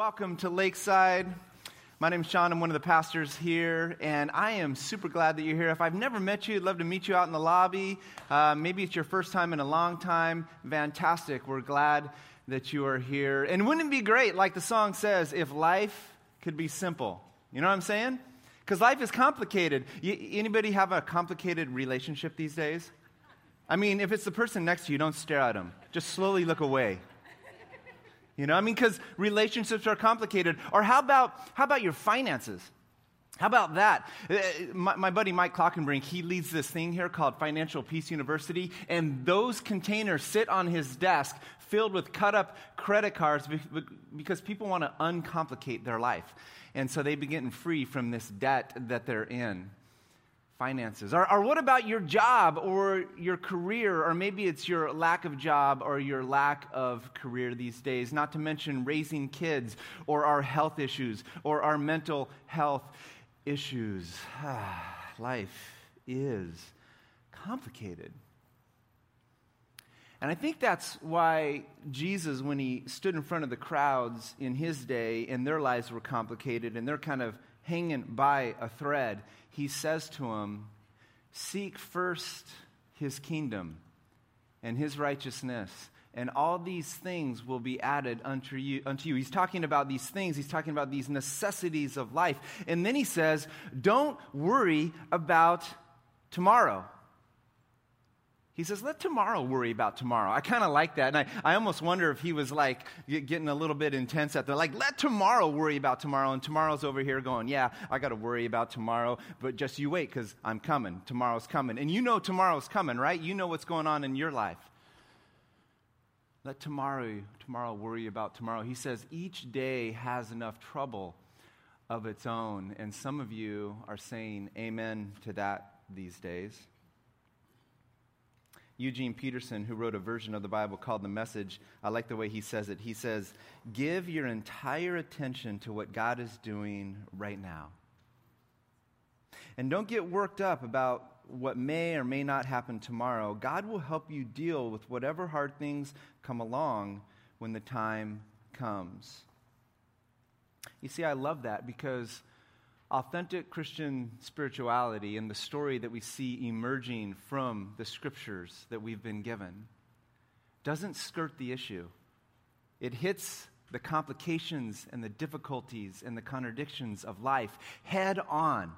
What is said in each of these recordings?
welcome to Lakeside. My name's Sean. I'm one of the pastors here, and I am super glad that you're here. If I've never met you, I'd love to meet you out in the lobby. Uh, maybe it's your first time in a long time. Fantastic. We're glad that you are here. And wouldn't it be great, like the song says, if life could be simple? You know what I'm saying? Because life is complicated. Y- anybody have a complicated relationship these days? I mean, if it's the person next to you, don't stare at them. Just slowly look away. You know, I mean, because relationships are complicated. Or how about, how about your finances? How about that? Uh, my, my, buddy Mike Klockenbrink, he leads this thing here called Financial Peace University, and those containers sit on his desk filled with cut up credit cards because people want to uncomplicate their life. And so they be getting free from this debt that they're in finances? Or, or, what about your job or your career? Or maybe it's your lack of job or your lack of career these days, not to mention raising kids or our health issues or our mental health issues. Life is complicated. And I think that's why Jesus, when he stood in front of the crowds in his day and their lives were complicated and they're kind of hanging by a thread, he says to him, Seek first his kingdom and his righteousness, and all these things will be added unto you, unto you. He's talking about these things, he's talking about these necessities of life. And then he says, Don't worry about tomorrow. He says, let tomorrow worry about tomorrow. I kind of like that. And I, I almost wonder if he was like getting a little bit intense at the, like, let tomorrow worry about tomorrow. And tomorrow's over here going, yeah, I got to worry about tomorrow. But just you wait because I'm coming. Tomorrow's coming. And you know tomorrow's coming, right? You know what's going on in your life. Let tomorrow, tomorrow worry about tomorrow. He says each day has enough trouble of its own. And some of you are saying amen to that these days. Eugene Peterson, who wrote a version of the Bible called The Message, I like the way he says it. He says, Give your entire attention to what God is doing right now. And don't get worked up about what may or may not happen tomorrow. God will help you deal with whatever hard things come along when the time comes. You see, I love that because authentic Christian spirituality and the story that we see emerging from the scriptures that we've been given doesn't skirt the issue. It hits the complications and the difficulties and the contradictions of life head on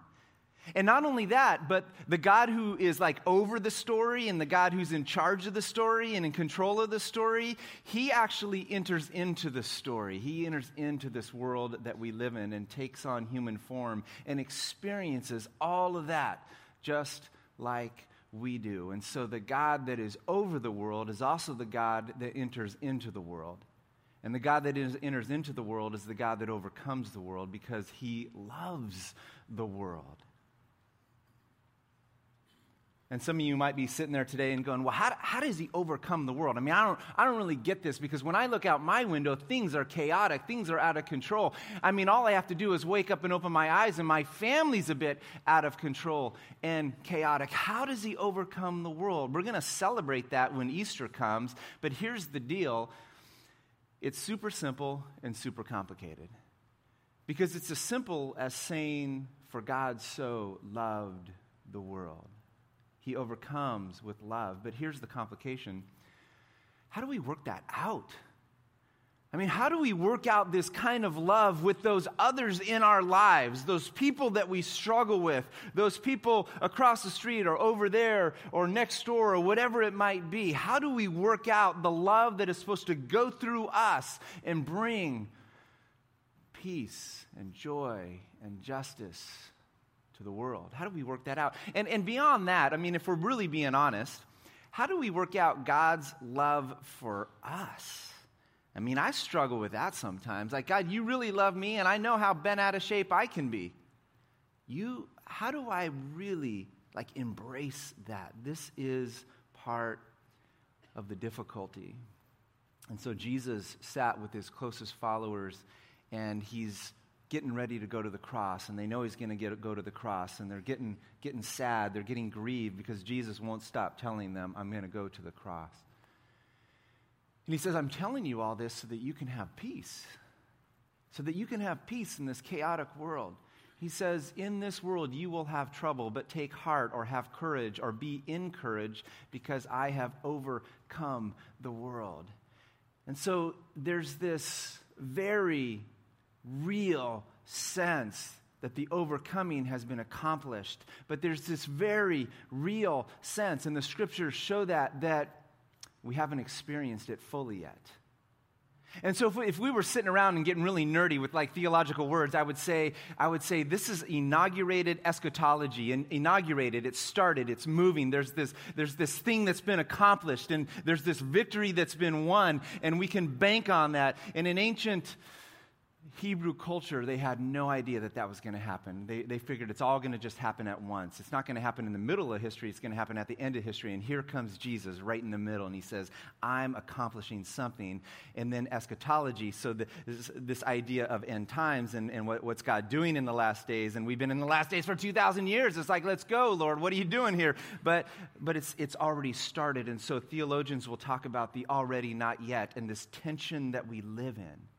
and not only that, but the God who is like over the story and the God who's in charge of the story and in control of the story, he actually enters into the story. He enters into this world that we live in and takes on human form and experiences all of that just like we do. And so the God that is over the world is also the God that enters into the world. And the God that is, enters into the world is the God that overcomes the world because he loves the world. And some of you might be sitting there today and going, well, how, how does he overcome the world? I mean, I don't, I don't really get this because when I look out my window, things are chaotic, things are out of control. I mean, all I have to do is wake up and open my eyes, and my family's a bit out of control and chaotic. How does he overcome the world? We're going to celebrate that when Easter comes, but here's the deal it's super simple and super complicated. Because it's as simple as saying, For God so loved the world he overcomes with love. But here's the complication how do we work that out? I mean, how do we work out this kind of love with those others in our lives, those people that we struggle with, those people across the street or over there or next door or whatever it might be? How do we work out the love that is supposed to go through us and bring peace and joy and justice to the world? How do we work that out? And, and beyond that, I mean, if we're really being honest, how do we work out God's love for us? I mean, I struggle with that sometimes. Like, God, you really love me, and I know how bent out of shape I can be. You, how do I really like embrace that? This is part of the difficulty. And so Jesus sat with his closest followers, and he's getting ready to go to the cross, and they know he's going to go to the cross, and they're getting, getting sad, they're getting grieved because Jesus won't stop telling them, I'm going to go to the cross. And he says, I'm telling you all this so that you can have peace, so that you can have peace in this chaotic world. He says, In this world you will have trouble, but take heart or have courage or be encouraged because I have overcome the world. And so there's this very real sense that the overcoming has been accomplished. But there's this very real sense, and the scriptures show that, that we haven't experienced it fully yet. And so if we, if we, were sitting around and getting really nerdy with like theological words, I would say, I would say this is inaugurated eschatology. And inaugurated, it started, it's moving. There's this, there's this thing that's been accomplished, and there's this victory that's been won, and we can bank on that. In an ancient Hebrew culture, they had no idea that that was going to happen. They, they figured it's all going to just happen at once. It's not going to happen in the middle of history, it's going to happen at the end of history. And here comes Jesus right in the middle, and he says, I'm accomplishing something. And then eschatology, so the, this, this, idea of end times and, and what, what's God doing in the last days. And we've been in the last days for 2,000 years. It's like, let's go, Lord, what are you doing here? But, but it's, it's already started. And so theologians will talk about the already, not yet, and this tension that we live in.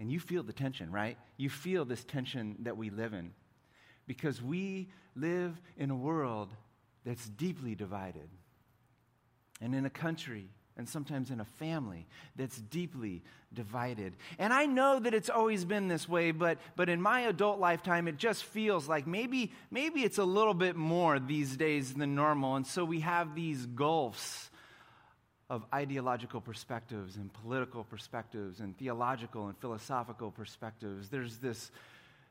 And you feel the tension, right? You feel this tension that we live in because we live in a world that's deeply divided. And in a country, and sometimes in a family that's deeply divided. And I know that it's always been this way, but, but in my adult lifetime, it just feels like maybe, maybe it's a little bit more these days than normal. And so we have these gulfs of ideological perspectives and political perspectives and theological and philosophical perspectives. There's this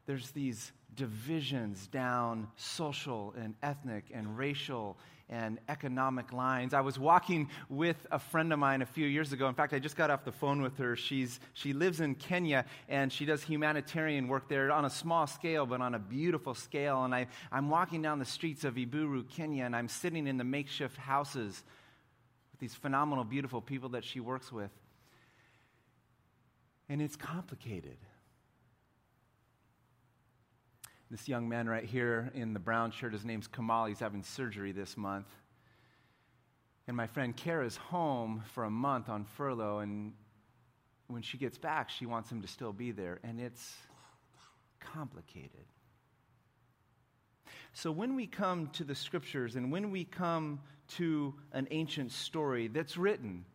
there's these divisions down social and ethnic and racial and economic lines. I was walking with a friend of mine a few years ago. In fact, I just got off the phone with her. She's, she lives in Kenya and she does humanitarian work there on a small scale, but on a beautiful scale. And I, I'm walking down the streets of Iburu, Kenya, and I'm sitting in the makeshift houses these phenomenal, beautiful people that she works with. And it's complicated. This young man right here in the brown shirt, his name's Kamal. He's having surgery this month. And my friend Kara's home for a month on furlough, and when she gets back, she wants him to still be there. And it's complicated. So when we come to the scriptures and when we come to an ancient story that's written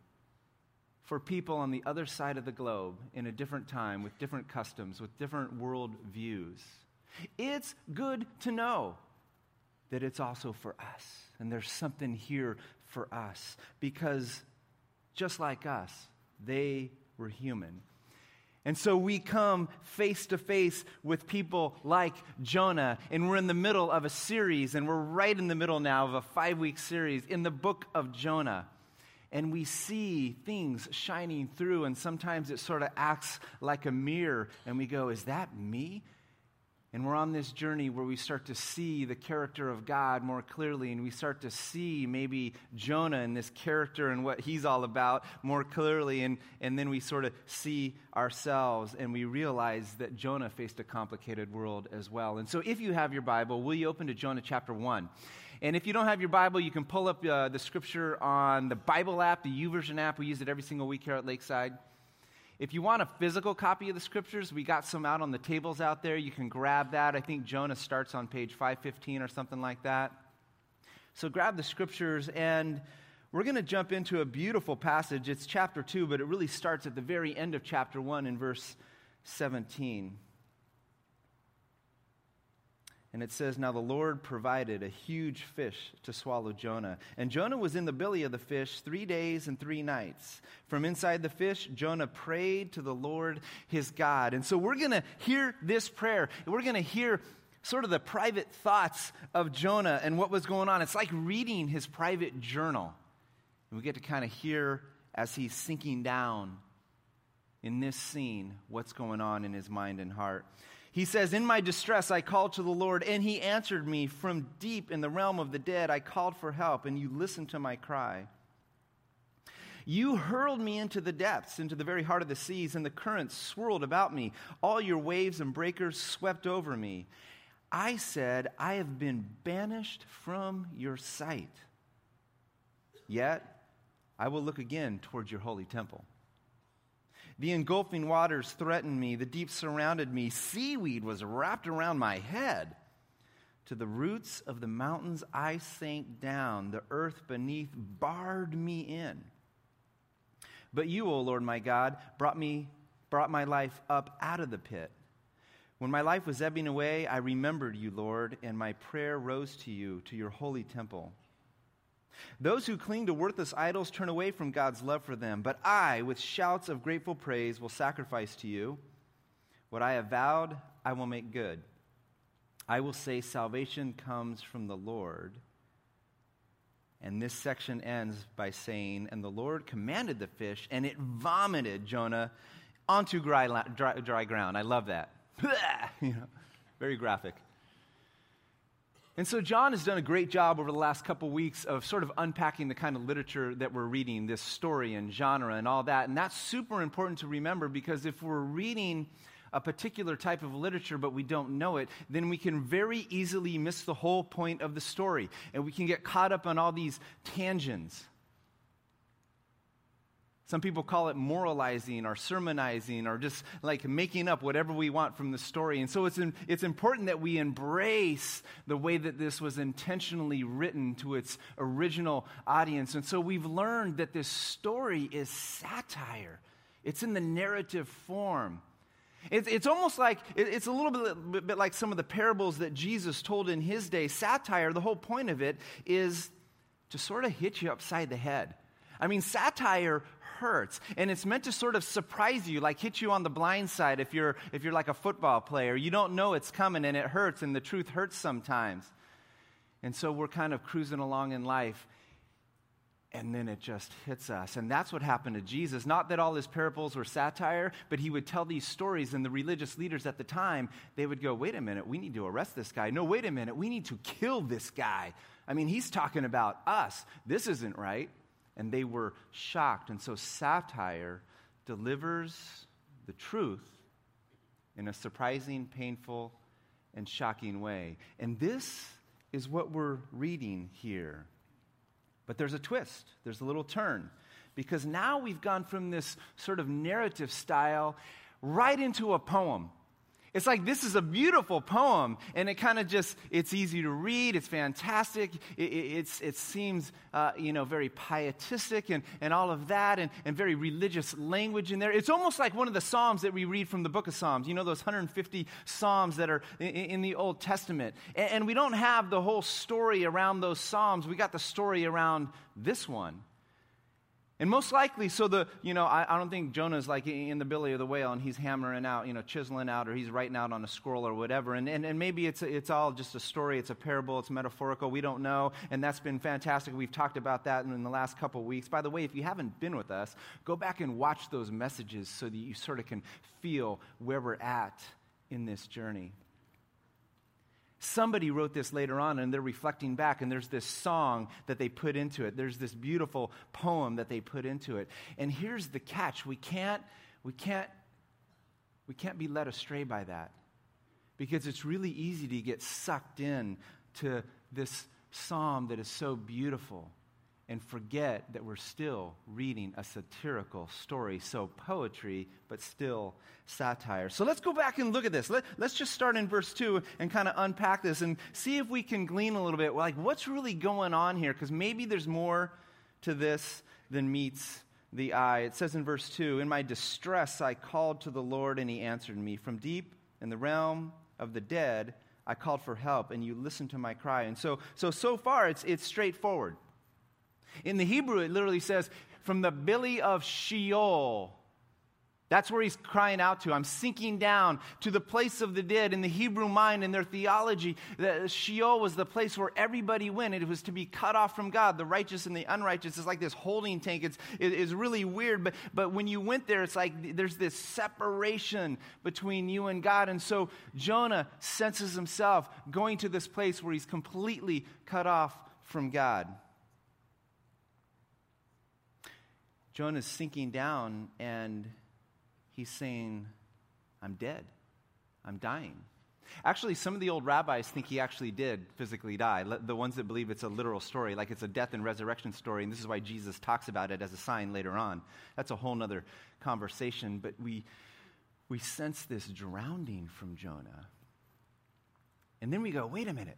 for people on the other side of the globe in a different time with different customs, with different world views, it's good to know that it's also for us. And there's something here for us because just like us, they were human. And so we come face to face with people like Jonah, and we're in the middle of a series, and we're right in the middle now of a five week series in the book of Jonah. And we see things shining through, and sometimes it sort of acts like a mirror, and we go, Is that me? And we're on this journey where we start to see the character of God more clearly, and we start to see maybe Jonah and this character and what he's all about more clearly. And, and then we sort of see ourselves and we realize that Jonah faced a complicated world as well. And so, if you have your Bible, will you open to Jonah chapter 1? And if you don't have your Bible, you can pull up uh, the scripture on the Bible app, the YouVersion app. We use it every single week here at Lakeside. If you want a physical copy of the scriptures, we got some out on the tables out there. You can grab that. I think Jonah starts on page 515 or something like that. So grab the scriptures, and we're going to jump into a beautiful passage. It's chapter 2, but it really starts at the very end of chapter 1 in verse 17. And it says, Now the Lord provided a huge fish to swallow Jonah. And Jonah was in the belly of the fish three days and three nights. From inside the fish, Jonah prayed to the Lord his God. And so we're going to hear this prayer. We're going to hear sort of the private thoughts of Jonah and what was going on. It's like reading his private journal. And we get to kind of hear as he's sinking down in this scene what's going on in his mind and heart. He says, In my distress, I called to the Lord, and he answered me from deep in the realm of the dead. I called for help, and you listened to my cry. You hurled me into the depths, into the very heart of the seas, and the currents swirled about me. All your waves and breakers swept over me. I said, I have been banished from your sight. Yet I will look again towards your holy temple. The engulfing waters threatened me, the deep surrounded me, seaweed was wrapped around my head. To the roots of the mountains I sank down, the earth beneath barred me in. But you, O Lord my God, brought me brought my life up out of the pit. When my life was ebbing away, I remembered you, Lord, and my prayer rose to you, to your holy temple. Those who cling to worthless idols turn away from God's love for them, but I, with shouts of grateful praise, will sacrifice to you. What I have vowed, I will make good. I will say, Salvation comes from the Lord. And this section ends by saying, And the Lord commanded the fish, and it vomited Jonah onto dry, dry, dry ground. I love that. you know, very graphic. And so John has done a great job over the last couple weeks of sort of unpacking the kind of literature that we're reading, this story and genre and all that. And that's super important to remember because if we're reading a particular type of literature but we don't know it, then we can very easily miss the whole point of the story. And we can get caught up on all these tangents. Some people call it moralizing or sermonizing or just like making up whatever we want from the story. And so it's, in, it's important that we embrace the way that this was intentionally written to its original audience. And so we've learned that this story is satire, it's in the narrative form. It's, it's almost like, it's a little bit, bit like some of the parables that Jesus told in his day. Satire, the whole point of it is to sort of hit you upside the head. I mean, satire hurts. And it's meant to sort of surprise you, like hit you on the blind side if you're, if you're like a football player. You don't know it's coming and it hurts, and the truth hurts sometimes. And so we're kind of cruising along in life, and then it just hits us. And that's what happened to Jesus. Not that all his parables were satire, but he would tell these stories, and the religious leaders at the time, they would go, wait a minute, we need to arrest this guy. No, wait a minute, we need to kill this guy. I mean, he's talking about us. This isn't right and they were shocked. And so satire delivers the truth in a surprising, painful, and shocking way. And this is what we're reading here. But there's a twist, there's a little turn. Because now we've gone from this sort of narrative style right into a poem. It's like this is a beautiful poem, and it kind of just, it's easy to read, it's fantastic, it, it, it seems, uh, you know, very pietistic and, and all of that, and, and very religious language in there. It's almost like one of the Psalms that we read from the book of Psalms. You know, those 150 Psalms that are in, in the Old Testament. And, and we don't have the whole story around those Psalms, we got the story around this one. And most likely, so the, you know, I, I, don't think Jonah's like in the belly of the whale and he's hammering out, you know, chiseling out, or he's writing out on a scroll or whatever. And, and, and maybe it's, it's all just a story, it's a parable, it's metaphorical, we don't know. And that's been fantastic. We've talked about that in the last couple of weeks. By the way, if you haven't been with us, go back and watch those messages so that you sort of can feel where we're at in this journey. Somebody wrote this later on and they're reflecting back, and there's this song that they put into it. There's this beautiful poem that they put into it. And here's the catch we can't, we can't, we can't be led astray by that because it's really easy to get sucked in to this psalm that is so beautiful and forget that we're still reading a satirical story. So, poetry, but still satire. So, let's go back and look at this. Let, us just start in verse 2 and kind of unpack this and see if we can glean a little bit. Like, what's really going on here? Because maybe there's more to this than meets the eye. It says in verse 2 In my distress, I called to the Lord, and he answered me. From deep in the realm of the dead, I called for help, and you listened to my cry. And so, so, so far, it's, it's straightforward. In the Hebrew, it literally says, from the belly of Sheol. That's where he's crying out to. I'm sinking down to the place of the dead. In the Hebrew mind, in their theology, the Sheol was the place where everybody went. It was to be cut off from God. The righteous and the unrighteous is like this holding tank. It's, it, it's really weird. But, but when you went there, it's like there's this separation between you and God. And so Jonah senses himself going to this place where he's completely cut off from God. Jonah's sinking down and he's saying, I'm dead. I'm dying. Actually, some of the old rabbis think he actually did physically die. The ones that believe it's a literal story, like it's a death and resurrection story, and this is why Jesus talks about it as a sign later on. That's a whole other conversation, but we, we sense this drowning from Jonah. And then we go, wait a minute.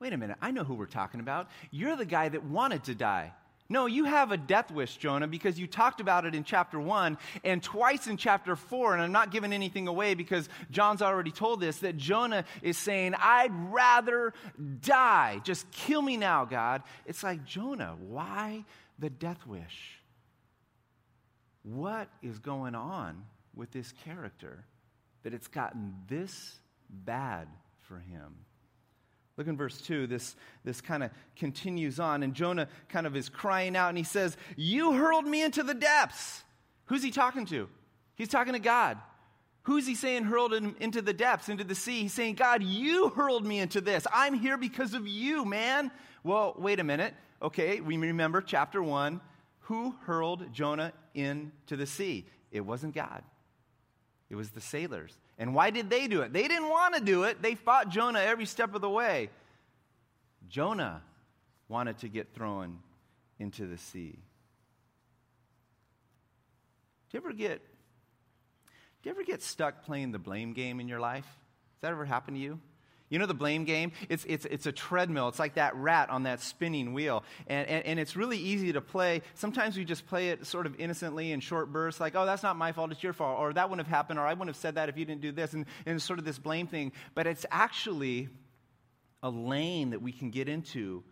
Wait a minute. I know who we're talking about. You're the guy that wanted to die. No, you have a death wish, Jonah, because you talked about it in chapter 1 and twice in chapter 4. And I'm not giving anything away because John's already told this that Jonah is saying, I'd rather die. Just kill me now, God. It's like, Jonah, why the death wish? What is going on with this character that it's gotten this bad for him? Look in verse 2. This, this kind of continues on, and Jonah kind of is crying out, and he says, You hurled me into the depths. Who's he talking to? He's talking to God. Who's he saying hurled him into the depths, into the sea? He's saying, God, you hurled me into this. I'm here because of you, man. Well, wait a minute. Okay, we remember chapter 1. Who hurled Jonah into the sea? It wasn't God, it was the sailors. And why did they do it? They didn't want to do it. They fought Jonah every step of the way. Jonah wanted to get thrown into the sea. Do you ever get do you ever get stuck playing the blame game in your life? Has that ever happened to you? You know the blame game? It's, it's, it's a treadmill. It's like that rat on that spinning wheel. And, and, and it's really easy to play. Sometimes we just play it sort of innocently in short bursts, like, oh, that's not my fault, it's your fault. Or that wouldn't have happened, or I wouldn't have said that if you didn't do this. And, and sort of this blame thing. But it's actually a lane that we can get into,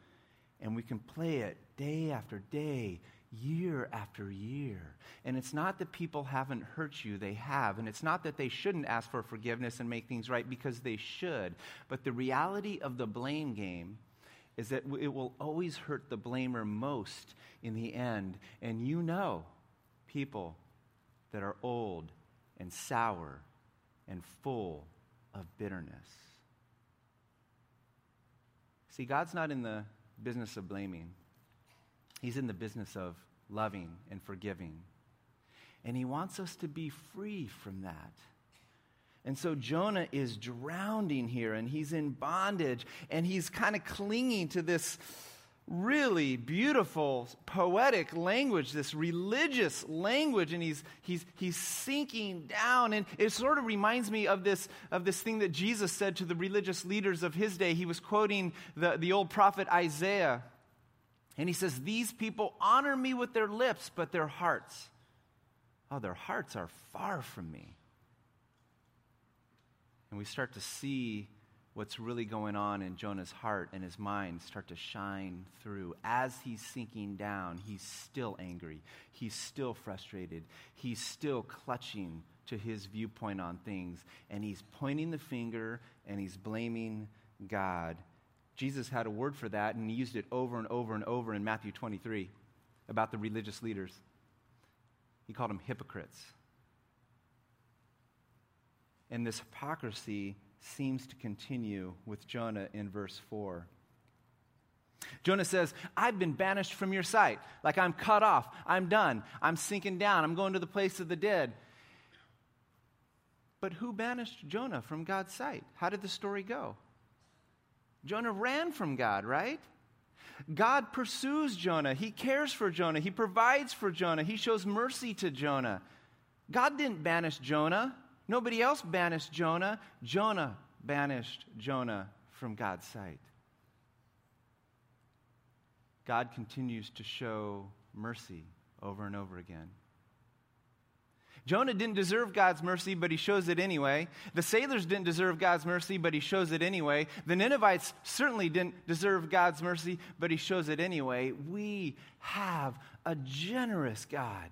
and we can play it day after day, year after year. And it's not that people haven't hurt you, they have. And it's not that they shouldn't ask for forgiveness and make things right because they should. But the reality of the blame game is that it will always hurt the blamer most in the end. And you know people that are old and sour and full of bitterness. See, God's not in the business of blaming. He's in the business of loving and forgiving. And he wants us to be free from that. And so Jonah is drowning here and he's in bondage and he's kind of clinging to this really beautiful poetic language this religious language and he's he's he's sinking down and it sort of reminds me of this of this thing that Jesus said to the religious leaders of his day he was quoting the, the old prophet Isaiah and he says, These people honor me with their lips, but their hearts, oh, their hearts are far from me. And we start to see what's really going on in Jonah's heart and his mind start to shine through. As he's sinking down, he's still angry. He's still frustrated. He's still clutching to his viewpoint on things. And he's pointing the finger and he's blaming God Jesus had a word for that, and he used it over and over and over in Matthew 23 about the religious leaders. He called them hypocrites. And this hypocrisy seems to continue with Jonah in verse 4. Jonah says, I've been banished from your sight. Like I'm cut off. I'm done. I'm sinking down. I'm going to the place of the dead. But who banished Jonah from God's sight? How did the story go? Jonah ran from God, right? God pursues Jonah. He cares for Jonah. He provides for Jonah. He shows mercy to Jonah. God didn't banish Jonah. Nobody else banished Jonah. Jonah banished Jonah from God's sight. God continues to show mercy over and over again. Jonah didn't deserve God's mercy, but he shows it anyway. The sailors didn't deserve God's mercy, but he shows it anyway. The Ninevites certainly didn't deserve God's mercy, but he shows it anyway. We have a generous God.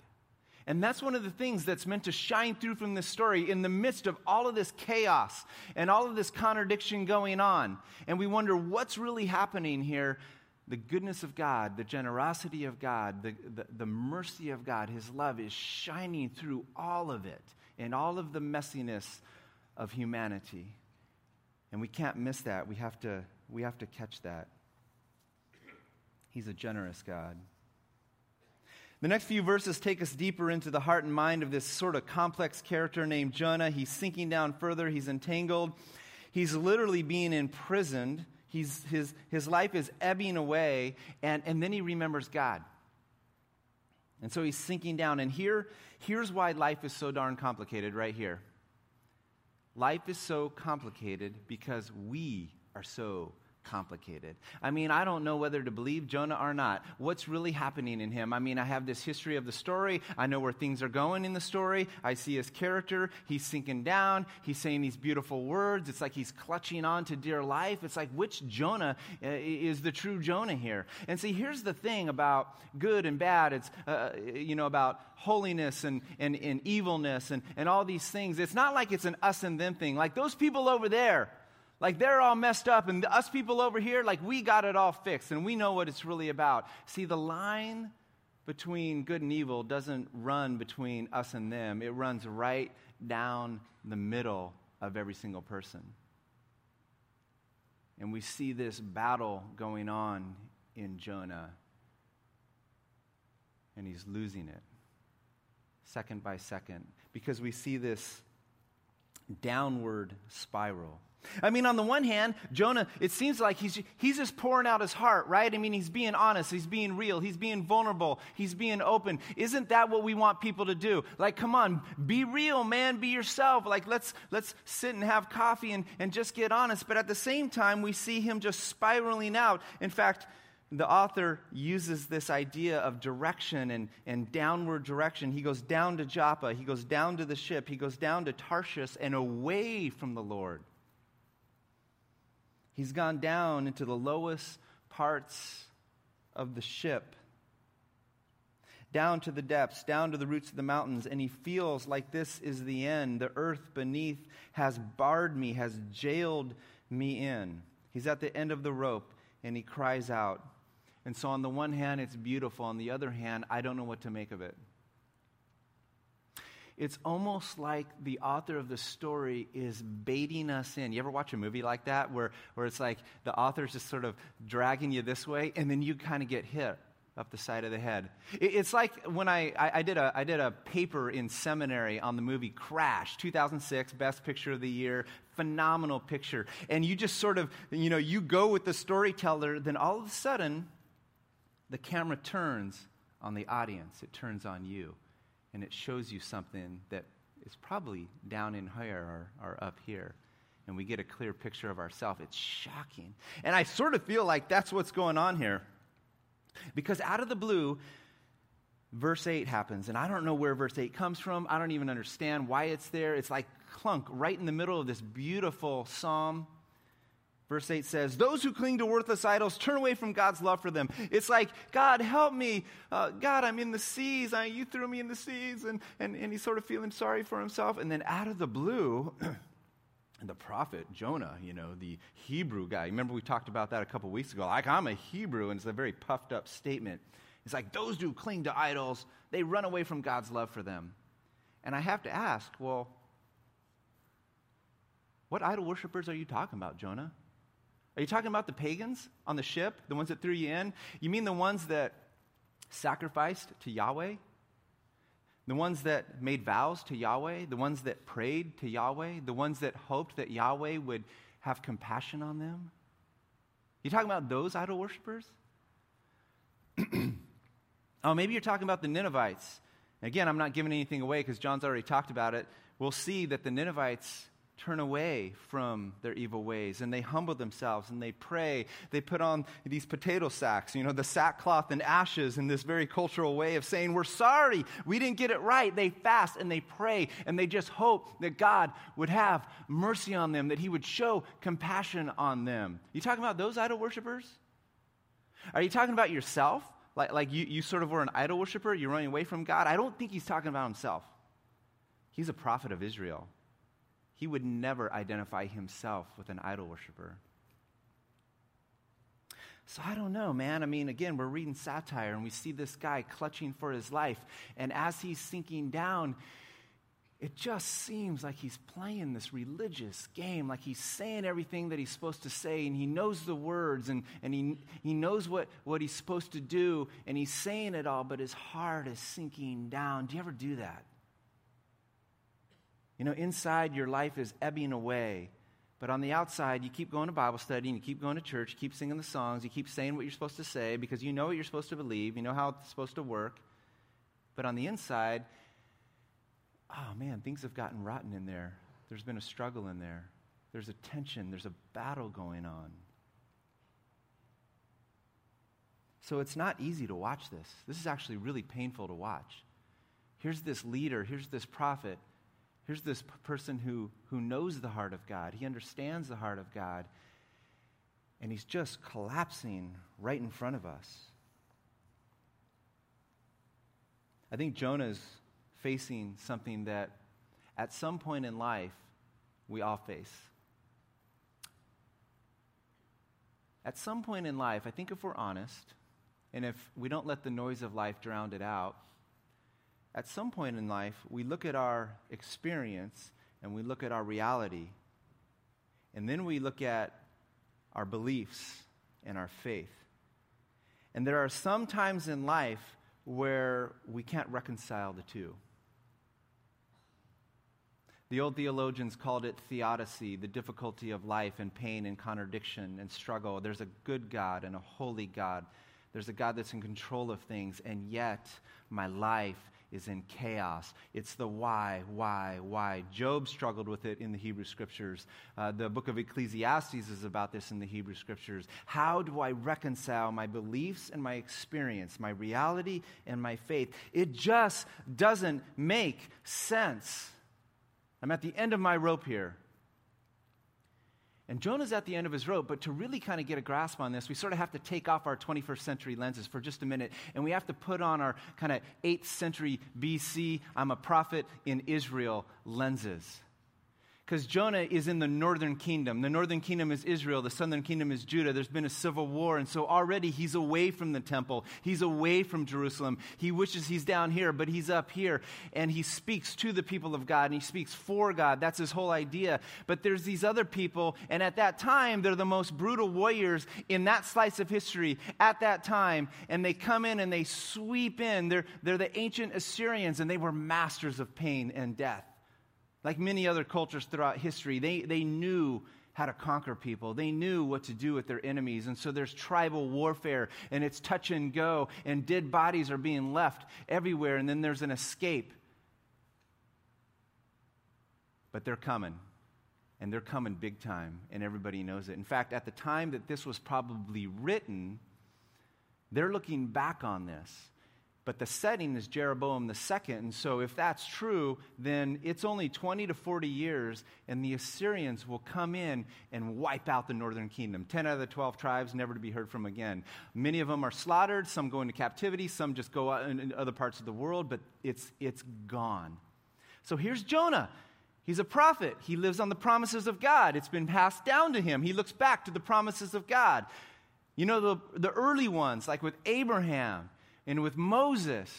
And that's one of the things that's meant to shine through from this story in the midst of all of this chaos and all of this contradiction going on. And we wonder what's really happening here the goodness of God, the generosity of God, the, the, the, mercy of God, His love is shining through all of it and all of the messiness of humanity. And we can't miss that. We have to, we have to catch that. He's a generous God. The next few verses take us deeper into the heart and mind of this sort of complex character named Jonah. He's sinking down further, he's entangled. He's literally being imprisoned. He's, his, his life is ebbing away, and, and then he remembers God. And so he's sinking down. And here, here's why life is so darn complicated right here. Life is so complicated because we are so complicated. I mean, I don't know whether to believe Jonah or not. What's really happening in him? I mean, I have this history of the story. I know where things are going in the story. I see his character. He's sinking down. He's saying these beautiful words. It's like he's clutching on to dear life. It's like, which Jonah uh, is the true Jonah here? And see, here's the thing about good and bad. It's, uh, you know, about holiness and, and, and evilness and, and all these things. It's not like it's an us and them thing. Like those people over there, like they're all messed up, and us people over here, like we got it all fixed, and we know what it's really about. See, the line between good and evil doesn't run between us and them, it runs right down the middle of every single person. And we see this battle going on in Jonah, and he's losing it second by second because we see this downward spiral. I mean, on the one hand, Jonah, it seems like he's, he's just pouring out his heart, right? I mean, he's being honest, he's being real, he's being vulnerable, he's being open. Isn't that what we want people to do? Like, come on, be real, man, be yourself. Like, let's, let's sit and have coffee and, and just get honest. But at the same time, we see him just spiraling out. In fact, the author uses this idea of direction and, and downward direction. He goes down to Joppa, he goes down to the ship, he goes down to Tarshish and away from the Lord. He's gone down into the lowest parts of the ship, down to the depths, down to the roots of the mountains, and he feels like this is the end. The earth beneath has barred me, has jailed me in. He's at the end of the rope, and he cries out. And so, on the one hand, it's beautiful. On the other hand, I don't know what to make of it it's almost like the author of the story is baiting us in. You ever watch a movie like that where, where it's like the author's just sort of dragging you this way and then you kind of get hit up the side of the head? It, it's like when I, I, I, did a, I did a paper in seminary on the movie Crash, 2006, Best Picture of the Year, phenomenal picture. And you just sort of, you know, you go with the storyteller, then all of a sudden, the camera turns on the audience, it turns on you and it shows you something that is probably down in here or, or up here. And we get a clear picture of ourselves. It's shocking. And I sort of feel like that's what's going on here. Because out of the blue, verse 8 happens. And I don't know where verse 8 comes from. I don't even understand why it's there. It's like clunk right in the middle of this beautiful psalm. Verse 8 says, Those who cling to worthless idols turn away from God's love for them. It's like, God, help me. Uh, God, I'm in the seas. I, you threw me in the seas. And, and, and he's sort of feeling sorry for himself. And then out of the blue, the prophet Jonah, you know, the Hebrew guy. Remember, we talked about that a couple weeks ago. Like, I'm a Hebrew, and it's a very puffed up statement. It's like, those who cling to idols, they run away from God's love for them. And I have to ask, well, what idol worshippers are you talking about, Jonah? Are you talking about the pagans on the ship, the ones that threw you in? You mean the ones that sacrificed to Yahweh? The ones that made vows to Yahweh? The ones that prayed to Yahweh? The ones that hoped that Yahweh would have compassion on them? You talking about those idol worshippers? oh, maybe you're talking about the Ninevites. Again, I'm not giving anything away because John's already talked about it. We'll see that the Ninevites turn away from their evil ways and they humble themselves and they pray. They put on these potato sacks, you know, the sackcloth and ashes in this very cultural way of saying, We're sorry, we didn't get it right. They fast and they pray and they just hope that God would have mercy on them, that He would show compassion on them. You talking about those idol worshippers? Are you talking about yourself? Like, like you, you sort of were an idol worshiper, you're running away from God? I don't think he's talking about himself. He's a prophet of Israel he would never identify himself with an idol worshiper. So I don't know, man. I mean, again, we're reading satire and we see this guy clutching for his life. And as he's sinking down, it just seems like he's playing this religious game, like he's saying everything that he's supposed to say, and he knows the words, and, and he, he knows what, what he's supposed to do, and he's saying it all, but his heart is sinking down. Do you ever do that? You know, inside your life is ebbing away. But on the outside, you keep going to Bible study and you keep going to church, you keep singing the songs, you keep saying what you're supposed to say because you know what you're supposed to believe, you know how it's supposed to work. But on the inside, oh man, things have gotten rotten in there. There's been a struggle in there. There's a tension, there's a battle going on. So it's not easy to watch this. This is actually really painful to watch. Here's this leader, here's this prophet, here's this person who, who knows the heart of God, he understands the heart of God, and he's just collapsing right in front of us. I think Jonah's facing something that at some point in life we all face. At some point in life, I think if we're honest, and if we don't let the noise of life drown it out, at some point in life, we look at our experience and we look at our reality, and then we look at our beliefs and our faith. And there are some times in life where we can't reconcile the two. The old theologians called it theodicy, the difficulty of life and pain and contradiction and struggle. There's a good God and a holy God. There's a God that's in control of things, and yet my life is in chaos. It's the why, why, why. Job struggled with it in the Hebrew Scriptures. Uh, the book of Ecclesiastes is about this in the Hebrew Scriptures. How do I reconcile my beliefs and my experience, my reality and my faith? It just doesn't make sense. I'm at the end of my rope here. And Jonah's at the end of his rope, but to really kind of get a grasp on this, we sort of have to take off our 21st century lenses for just a minute, and we have to put on our kind of 8th century BC, I'm a prophet in Israel lenses because Jonah is in the northern kingdom. The northern kingdom is Israel, the southern kingdom is Judah. There's been a civil war, and so already he's away from the temple. He's away from Jerusalem. He wishes he's down here, but he's up here, and he speaks to the people of God, and he speaks for God. That's his whole idea. But there's these other people, and at that time, they're the most brutal warriors in that slice of history at that time, and they come in and they sweep in. They're, they're the ancient Assyrians, and they were masters of pain and death. Like many other cultures throughout history, they, they knew how to conquer people. They knew what to do with their enemies. And so there's tribal warfare, and it's touch and go, and dead bodies are being left everywhere, and then there's an escape. But they're coming, and they're coming big time, and everybody knows it. In fact, at the time that this was probably written, they're looking back on this but the setting is Jeroboam II. And so, if that's true, then it's only 20 to 40 years, and the Assyrians will come in and wipe out the northern kingdom. 10 out of the 12 tribes never to be heard from again. Many of them are slaughtered, some go into captivity, some just go out in other parts of the world, but it's, it's gone. So, here's Jonah. He's a prophet. He lives on the promises of God. It's been passed down to him. He looks back to the promises of God. You know, the, the early ones, like with Abraham and with Moses,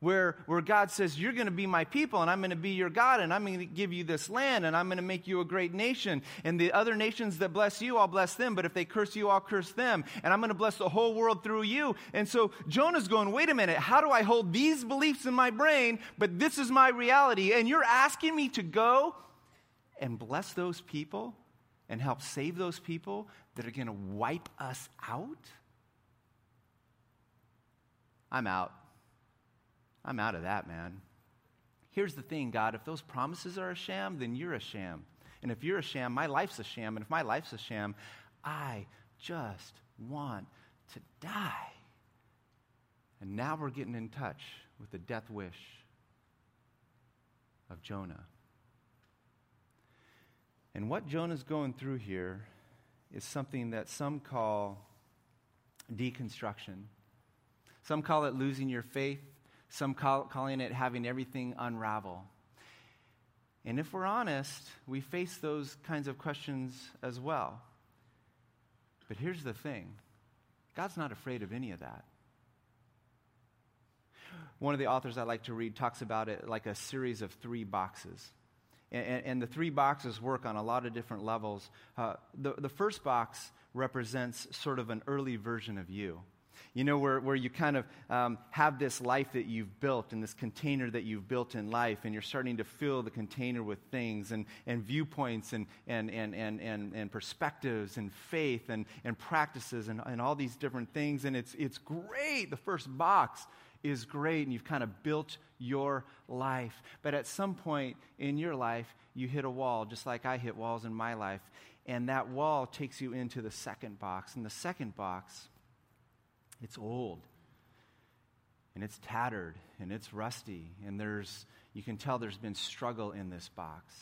where, where God says, You're going to be my people, and I'm going to be your God, and I'm going to give you this land, and I'm going to make you a great nation. And the other nations that bless you, I'll bless them, but if they curse you, I'll curse them. And I'm going to bless the whole world through you. And so Jonah's going, Wait a minute, how do I hold these beliefs in my brain, but this is my reality? And you're asking me to go and bless those people and help save those people that are going to wipe us out? I'm out. I'm out of that, man. Here's the thing, God if those promises are a sham, then you're a sham. And if you're a sham, my life's a sham. And if my life's a sham, I just want to die. And now we're getting in touch with the death wish of Jonah. And what Jonah's going through here is something that some call deconstruction. Some call it losing your faith, some call, calling it having everything unravel. And if we're honest, we face those kinds of questions as well. But here's the thing God's not afraid of any of that. One of the authors I like to read talks about it like a series of three boxes. And, and the three boxes work on a lot of different levels. Uh, the, the first box represents sort of an early version of you. You know, where, where you kind of um, have this life that you've built and this container that you've built in life, and you're starting to fill the container with things and, and viewpoints and, and, and, and, and, and perspectives and faith and, and practices and, and all these different things. And it's, it's great. The first box is great, and you've kind of built your life. But at some point in your life, you hit a wall, just like I hit walls in my life. And that wall takes you into the second box. And the second box, it's old. And it's tattered and it's rusty and there's you can tell there's been struggle in this box.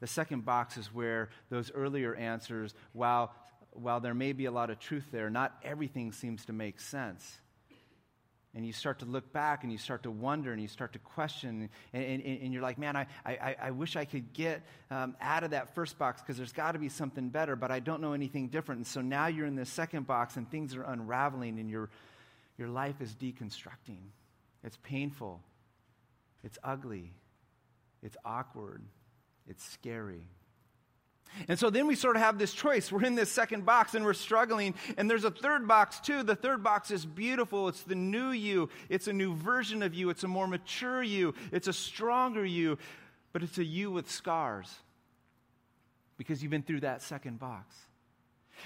The second box is where those earlier answers while while there may be a lot of truth there not everything seems to make sense and you start to look back and you start to wonder and you start to question and, and, and you're like man i, I, I wish i could get um, out of that first box because there's got to be something better but i don't know anything different. And so now you're in the second box and things are unraveling and your, your life is deconstructing. It's painful. It's ugly. It's awkward. It's scary and so then we sort of have this choice. We're in this second box and we're struggling. And there's a third box too. The third box is beautiful. It's the new you, it's a new version of you, it's a more mature you, it's a stronger you, but it's a you with scars because you've been through that second box.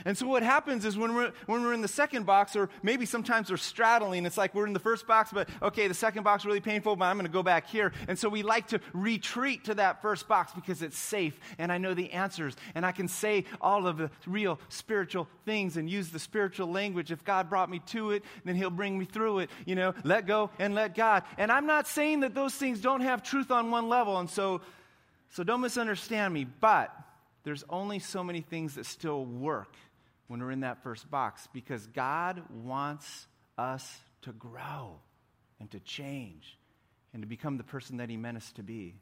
And so what happens is when we're, when we're in the second box, or maybe sometimes we're straddling, it's like we're in the first box, but okay, the second box really painful, but I'm going to go back here. And so we like to retreat to that first box because it's safe and I know the answers and I can say all of the real spiritual things and use the spiritual language. If God brought me to it, then He'll bring me through it. You know, let go and let God. And I'm not saying that those things don't have truth on one level. And so, so don't misunderstand me, but there's only so many things that still work when we're in that first box because God wants us to grow and to change and to become the person that He meant us to be.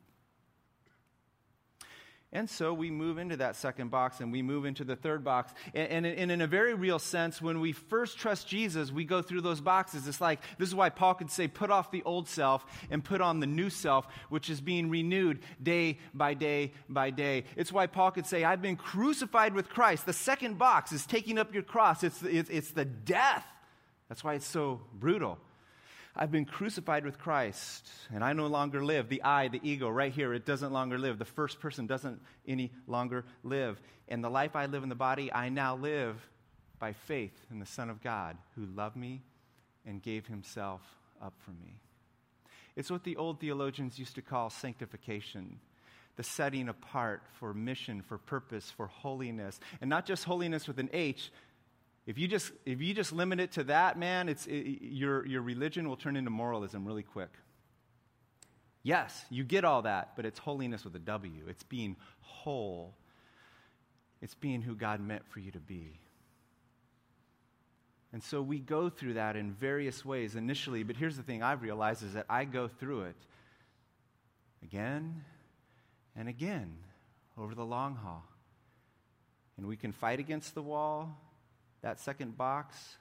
And so we move into that second box and we move into the third box. And, and, and, in a very real sense, when we first trust Jesus, we go through those boxes. It's like, this is why Paul could say, put off the old self and put on the new self, which is being renewed day by day by day. It's why Paul could say, I've been crucified with Christ. The second box is taking up your cross, it's, it's, it's the death. That's why it's so brutal. I've been crucified with Christ, and I no longer live. The I, the ego, right here, it doesn't longer live. The first person doesn't any longer live. And the life I live in the body, I now live by faith in the Son of God who loved me and gave himself up for me. It's what the old theologians used to call sanctification the setting apart for mission, for purpose, for holiness. And not just holiness with an H, if you just, if you just limit it to that, man, it's, it, your, your religion will turn into moralism really quick. Yes, you get all that, but it's holiness with a W. It's being whole, it's being who God meant for you to be. And so we go through that in various ways initially, but here's the thing I've realized is that I go through it again and again over the long haul. And we can fight against the wall, that second box,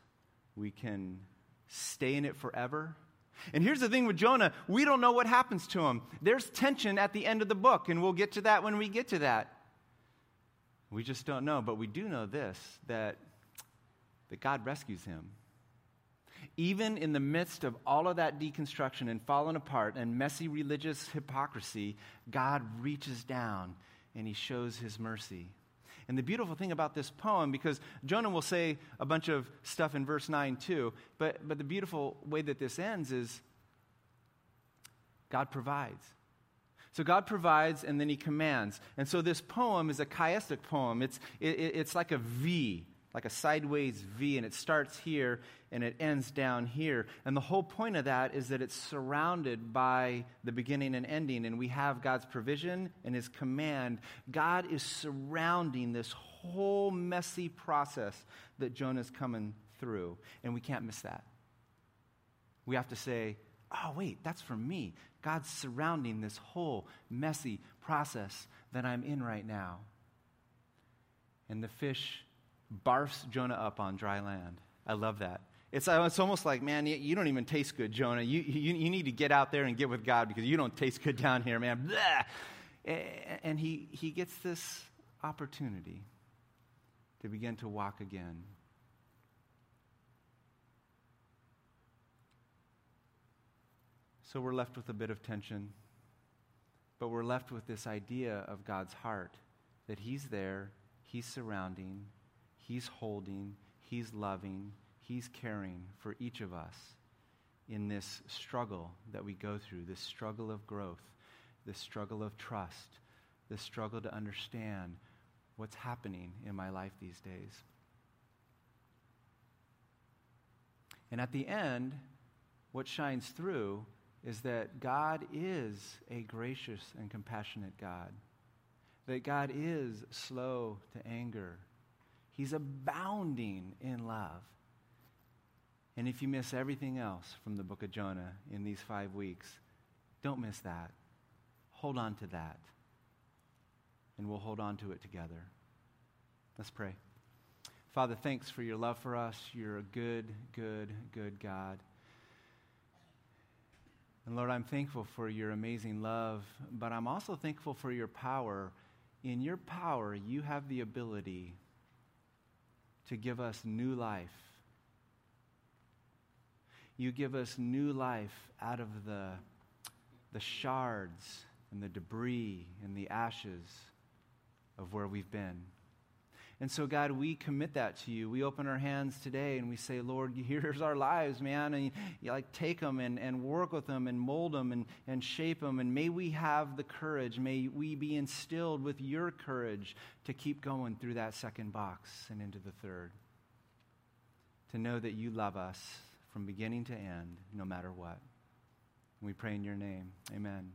we can stay in it forever. And here's the thing with Jonah we don't know what happens to him. There's tension at the end of the book, and we'll get to that when we get to that. We just don't know, but we do know this that, that God rescues him. Even in the midst of all of that deconstruction and falling apart and messy religious hypocrisy, God reaches down and he shows his mercy. And the beautiful thing about this poem, because Jonah will say a bunch of stuff in verse 9 too, but, but the beautiful way that this ends is God provides. So God provides and then he commands. And so this poem is a chiastic poem. It's, it, it's like a V like a sideways V, and it starts here and it ends down here. And the whole point of that is that it's surrounded by the beginning and ending, and we have God's provision and His command. God is surrounding this whole messy process that Jonah's coming through, and we can't miss that. We have to say, oh, wait, that's for me. God's surrounding this whole messy process that I'm in right now. And the fish barfs Jonah up on dry land. I love that. It's, uh, it's almost like, man, you, don't even taste good, Jonah. You, you, you, need to get out there and get with God because you don't taste good down here, man. Blah! And he, he gets this opportunity to begin to walk again. So we're left with a bit of tension, but we're left with this idea of God's heart that He's there, He's surrounding, He's holding, He's loving, He's caring for each of us in this struggle that we go through, this struggle of growth, this struggle of trust, this struggle to understand what's happening in my life these days. And at the end, what shines through is that God is a gracious and compassionate God, that God is slow to anger, He's abounding in love. And if you miss everything else from the book of Jonah in these five weeks, don't miss that. Hold on to that. And we'll hold on to it together. Let's pray. Father, thanks for your love for us. You're a good, good, good God. And Lord, I'm thankful for your amazing love, but I'm also thankful for your power. In your power, you have the ability to give us new life. You give us new life out of the, the shards and the debris and the ashes of where we've been. And so, God, we commit that to you. We open our hands today and we say, Lord, here's our lives, man. And you, like take them and, and work with them and mold them and, and shape them. And may we have the courage, may we be instilled with your courage to keep going through that second box and into the third. To know that you love us from beginning to end, no matter what. We pray in your name. Amen.